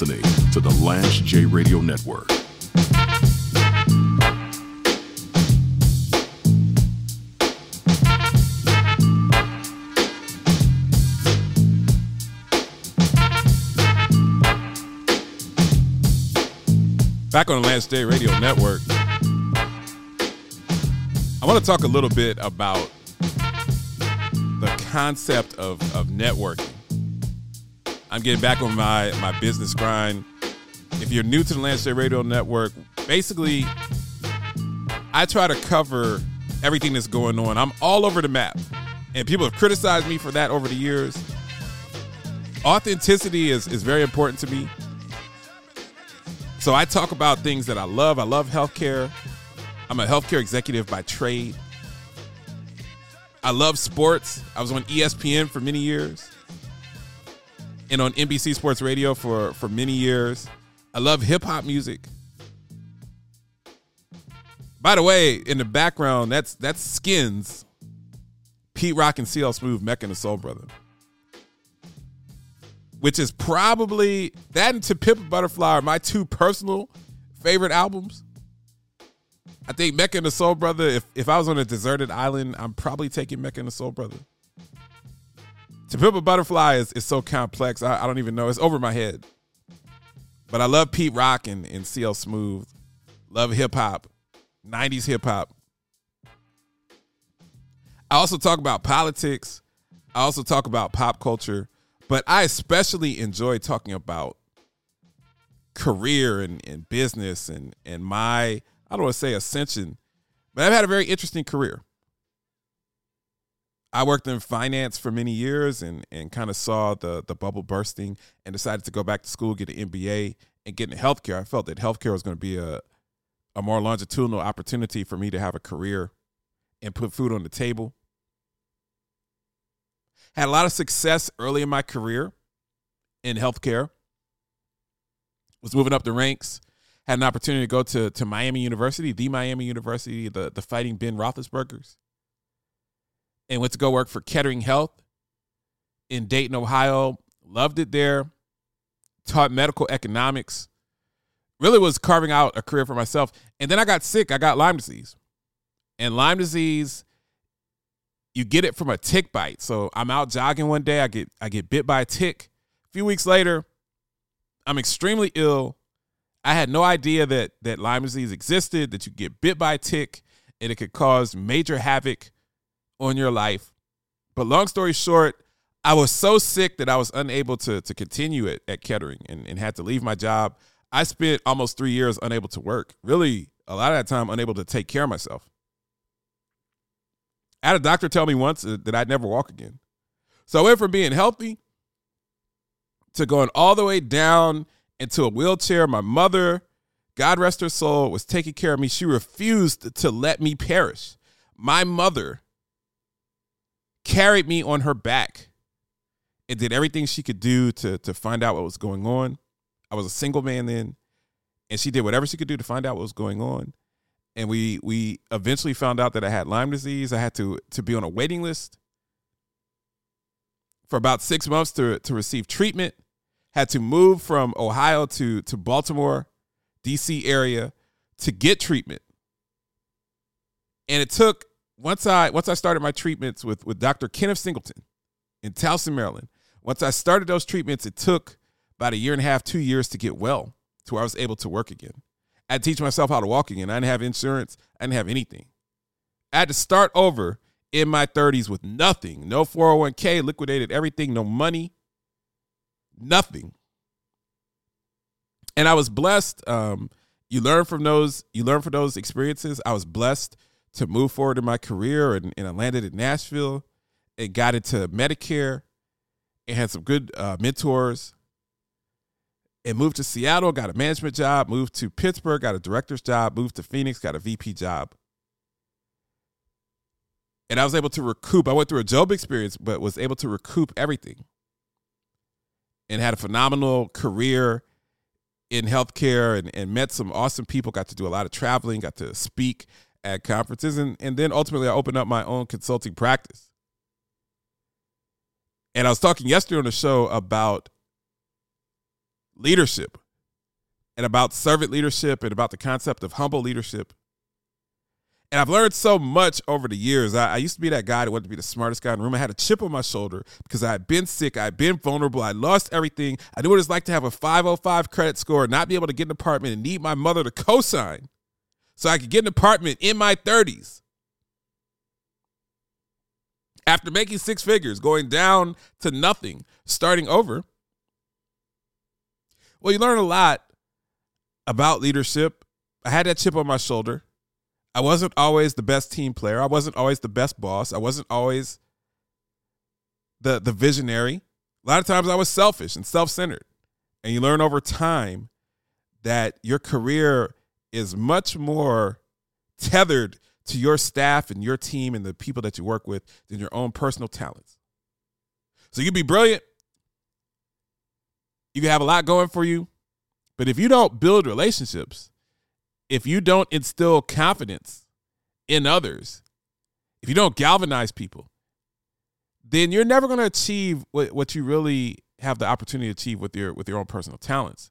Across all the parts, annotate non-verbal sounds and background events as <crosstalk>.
listening to the Lance J Radio Network. Back on the Lance J Radio Network. I want to talk a little bit about the concept of, of networking. I'm getting back on my, my business grind. If you're new to the J Radio Network, basically, I try to cover everything that's going on. I'm all over the map. And people have criticized me for that over the years. Authenticity is, is very important to me. So I talk about things that I love. I love healthcare. I'm a healthcare executive by trade. I love sports. I was on ESPN for many years and on NBC Sports Radio for, for many years. I love hip hop music. By the way, in the background, that's that's Skinz, Pete Rock and CL Smooth, Mecca and the Soul Brother which is probably that and To Pimp a Butterfly are my two personal favorite albums. I think Mecca and the Soul Brother, if, if I was on a deserted island, I'm probably taking Mecca and the Soul Brother. To Pimp a Butterfly is, is so complex, I, I don't even know. It's over my head. But I love Pete Rock and, and CL Smooth. Love hip hop, 90s hip hop. I also talk about politics. I also talk about pop culture. But I especially enjoy talking about career and, and business and and my I don't want to say ascension, but I've had a very interesting career. I worked in finance for many years and and kind of saw the the bubble bursting and decided to go back to school, get an MBA, and get into healthcare. I felt that healthcare was going to be a a more longitudinal opportunity for me to have a career and put food on the table. Had a lot of success early in my career in healthcare. Was moving up the ranks. Had an opportunity to go to, to Miami University, the Miami University, the, the fighting Ben Roethlisberger's. And went to go work for Kettering Health in Dayton, Ohio. Loved it there. Taught medical economics. Really was carving out a career for myself. And then I got sick. I got Lyme disease. And Lyme disease you get it from a tick bite. So I'm out jogging one day, I get I get bit by a tick. A few weeks later, I'm extremely ill. I had no idea that that Lyme disease existed, that you get bit by a tick and it could cause major havoc on your life. But long story short, I was so sick that I was unable to to continue it at Kettering and, and had to leave my job. I spent almost three years unable to work. Really, a lot of that time unable to take care of myself. I had a doctor tell me once that I'd never walk again. So I went from being healthy to going all the way down into a wheelchair. My mother, God rest her soul, was taking care of me. She refused to let me perish. My mother carried me on her back and did everything she could do to, to find out what was going on. I was a single man then, and she did whatever she could do to find out what was going on and we we eventually found out that I had Lyme disease. I had to to be on a waiting list for about six months to to receive treatment. Had to move from Ohio to to Baltimore, D.C. area to get treatment, and it took once I once I started my treatments with with Dr. Kenneth Singleton in Towson, Maryland. Once I started those treatments, it took about a year and a half, two years to get well, to where I was able to work again. I had to teach myself how to walk again. I didn't have insurance. I didn't have anything. I had to start over in my 30s with nothing. No 401k, liquidated everything, no money, nothing. And I was blessed. Um, you learn from those, you learn from those experiences. I was blessed to move forward in my career and, and I landed in Nashville and got into Medicare and had some good uh, mentors and moved to Seattle, got a management job, moved to Pittsburgh, got a director's job, moved to Phoenix, got a VP job. And I was able to recoup. I went through a job experience, but was able to recoup everything. And had a phenomenal career in healthcare and, and met some awesome people, got to do a lot of traveling, got to speak at conferences, and, and then ultimately I opened up my own consulting practice. And I was talking yesterday on the show about leadership and about servant leadership and about the concept of humble leadership. And I've learned so much over the years. I, I, used to be that guy that wanted to be the smartest guy in the room. I had a chip on my shoulder because I had been sick. I had been vulnerable. I lost everything. I knew what it's like to have a 505 credit score, not be able to get an apartment, and need my mother to co sign so I could get an apartment in my 30s. After making six figures, going down to nothing, starting over. Well, you learn a lot about leadership. I had that chip on my shoulder. I wasn't always the best team player. I wasn't always the best boss. I wasn't always the the visionary. A lot of times I was selfish and self-centered. And you learn over time that your career is much more tethered to your staff and your team and the people that you work with than your own personal talents. So you can be brilliant. You can have a lot going for you. But if you don't build relationships, if you don't instill confidence in others, if you don't galvanize people, then you're never going to achieve what, what you really have the opportunity to achieve with your with your own personal talents.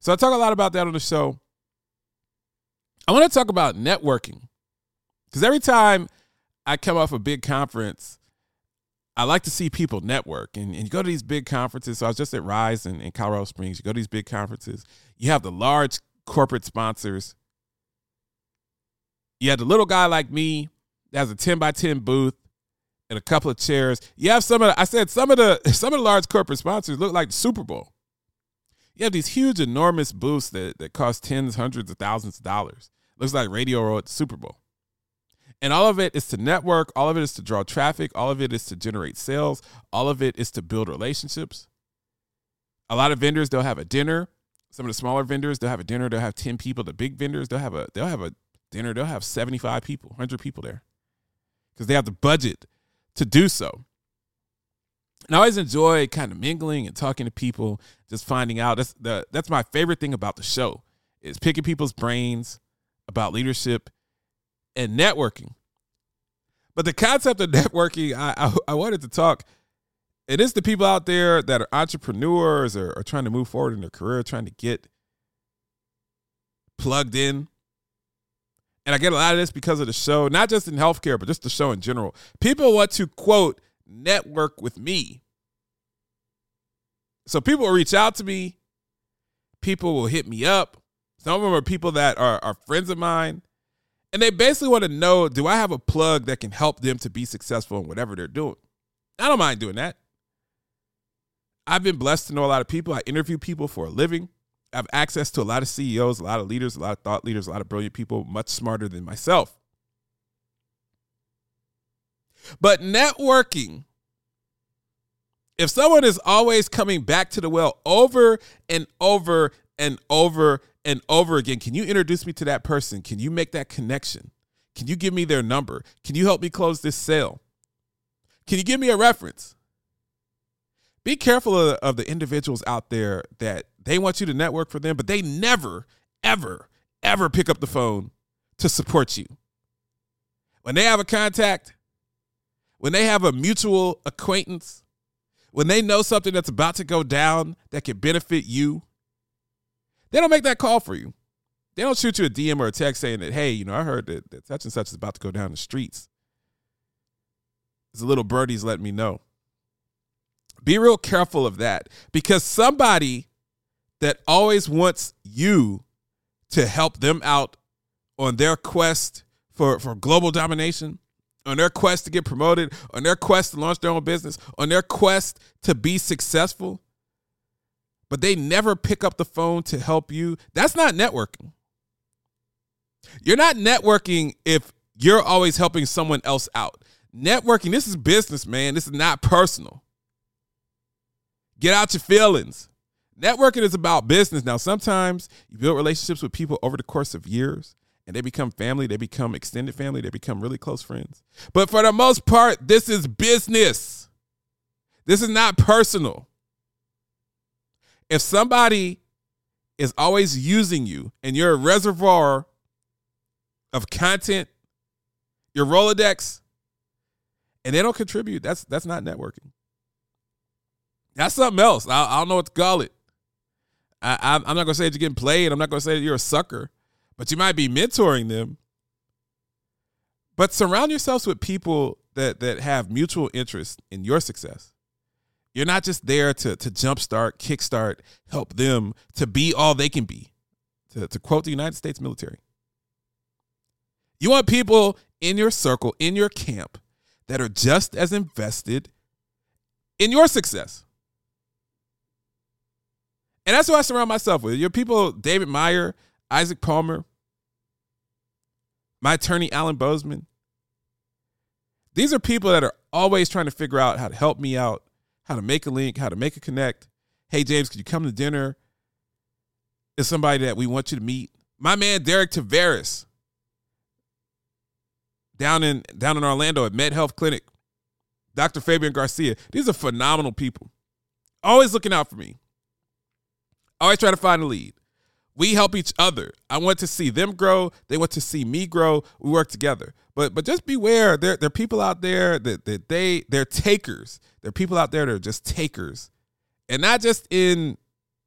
So I talk a lot about that on the show. I want to talk about networking because every time I come off a big conference, I like to see people network and, and you go to these big conferences. So I was just at Rise in, in Colorado Springs. You go to these big conferences, you have the large corporate sponsors. You have the little guy like me that has a 10 by 10 booth and a couple of chairs. You have some of the, I said some of the <laughs> some of the large corporate sponsors look like the Super Bowl. You have these huge, enormous booths that, that cost tens, hundreds of thousands of dollars. Looks like Radio Row at the Super Bowl. And all of it is to network, all of it is to draw traffic, all of it is to generate sales, all of it is to build relationships. A lot of vendors, they'll have a dinner some of the smaller vendors, they'll have a dinner, they'll have 10 people. The big vendors, they'll have a they'll have a dinner, they'll have 75 people, 100 people there. Cuz they have the budget to do so. And I always enjoy kind of mingling and talking to people, just finding out. That's the that's my favorite thing about the show is picking people's brains about leadership and networking. But the concept of <laughs> networking, I, I, I wanted to talk it is the people out there that are entrepreneurs or are trying to move forward in their career, trying to get plugged in. And I get a lot of this because of the show, not just in healthcare, but just the show in general. People want to quote network with me. So people will reach out to me. People will hit me up. Some of them are people that are, are friends of mine. And they basically want to know do I have a plug that can help them to be successful in whatever they're doing? I don't mind doing that. I've been blessed to know a lot of people. I interview people for a living. I have access to a lot of CEOs, a lot of leaders, a lot of thought leaders, a lot of brilliant people, much smarter than myself. But networking, if someone is always coming back to the well over and over and over and over again, can you introduce me to that person? Can you make that connection? Can you give me their number? Can you help me close this sale? Can you give me a reference? be careful of, of the individuals out there that they want you to network for them, but they never, ever, ever pick up the phone to support you. When they have a contact, when they have a mutual acquaintance, when they know something that's about to go down that can benefit you, they don't make that call for you. They don't shoot you a DM or a text saying that, hey, you know, I heard that, that such and such is about to go down the streets. There's a little birdie's letting me know. Be real careful of that because somebody that always wants you to help them out on their quest for, for global domination, on their quest to get promoted, on their quest to launch their own business, on their quest to be successful, but they never pick up the phone to help you, that's not networking. You're not networking if you're always helping someone else out. Networking, this is business, man. This is not personal. Get out your feelings. Networking is about business. Now, sometimes you build relationships with people over the course of years and they become family, they become extended family, they become really close friends. But for the most part, this is business. This is not personal. If somebody is always using you and you're a reservoir of content, your Rolodex, and they don't contribute, that's that's not networking. That's something else. I, I don't know what to call it. I, I'm not gonna say that you're getting played. I'm not gonna say that you're a sucker, but you might be mentoring them. But surround yourselves with people that that have mutual interest in your success. You're not just there to to jumpstart, kickstart, help them to be all they can be. To, to quote the United States military. You want people in your circle, in your camp, that are just as invested in your success. And that's who I surround myself with. Your people, David Meyer, Isaac Palmer, my attorney, Alan Bozeman. These are people that are always trying to figure out how to help me out, how to make a link, how to make a connect. Hey, James, could you come to dinner? Is somebody that we want you to meet. My man, Derek Tavares, down in down in Orlando at Med Health Clinic. Dr. Fabian Garcia. These are phenomenal people. Always looking out for me. Always try to find a lead. We help each other. I want to see them grow. They want to see me grow. We work together. But but just beware. There, there are people out there that, that they they're takers. There are people out there that are just takers. And not just in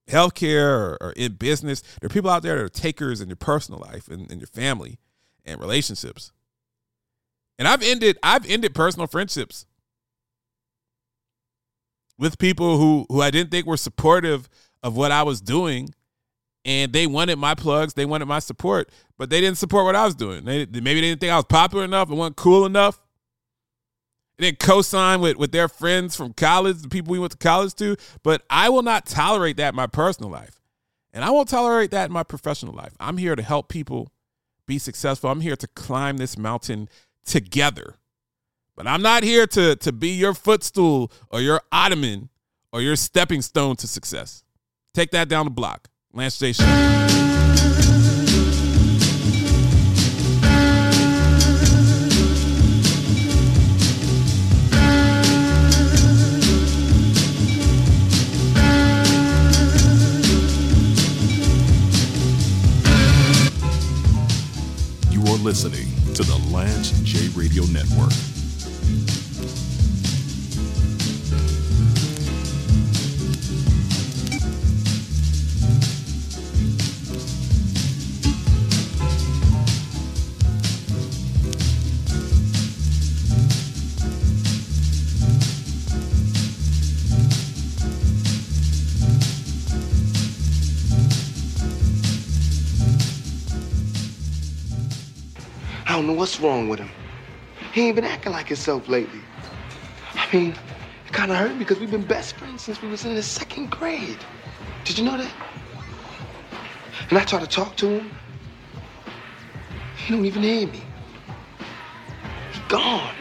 healthcare or, or in business. There are people out there that are takers in your personal life and in your family and relationships. And I've ended I've ended personal friendships with people who who I didn't think were supportive of what I was doing, and they wanted my plugs, they wanted my support, but they didn't support what I was doing. They maybe they didn't think I was popular enough and wasn't cool enough. They didn't co-sign with with their friends from college, the people we went to college to. But I will not tolerate that in my personal life, and I won't tolerate that in my professional life. I'm here to help people be successful. I'm here to climb this mountain together. But I'm not here to to be your footstool or your ottoman or your stepping stone to success. Take that down the block. Lance J. listening to the Lance J Radio Network. Know what's wrong with him. He ain't been acting like himself lately. I mean, it kind of hurt me because we've been best friends since we was in the second grade. Did you know that? And I try to talk to him. He don't even hear me. He gone.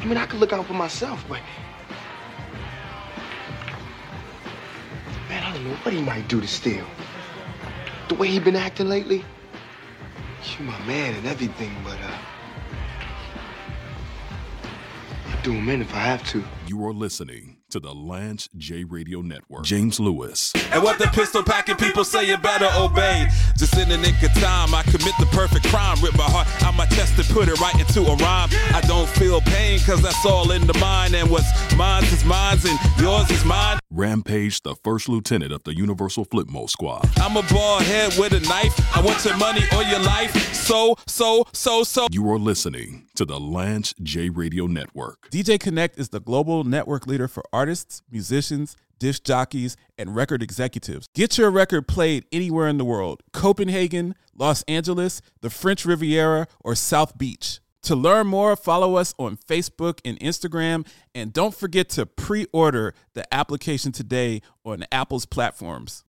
I mean, I could look out for myself, but man, I don't know what he might do to steal. The way he been acting lately. You my man and everything, but uh, I'd do him in if I have to. You are listening to the Lance J Radio Network. James Lewis. And what the pistol packing people say you better obey. Just in the nick of time, I commit the perfect crime. Rip my heart out my chest and put it right into a rhyme. I don't feel pain, cause that's all in the mind. And what's mine is mine, and yours is mine. Rampage, the first lieutenant of the Universal Flipmode Squad. I'm a bald head with a knife. I want your money or your life. So, so, so, so. You are listening to the Lance J Radio Network. DJ Connect is the global network leader for artists, musicians, disc jockeys, and record executives. Get your record played anywhere in the world Copenhagen, Los Angeles, the French Riviera, or South Beach. To learn more, follow us on Facebook and Instagram, and don't forget to pre order the application today on Apple's platforms.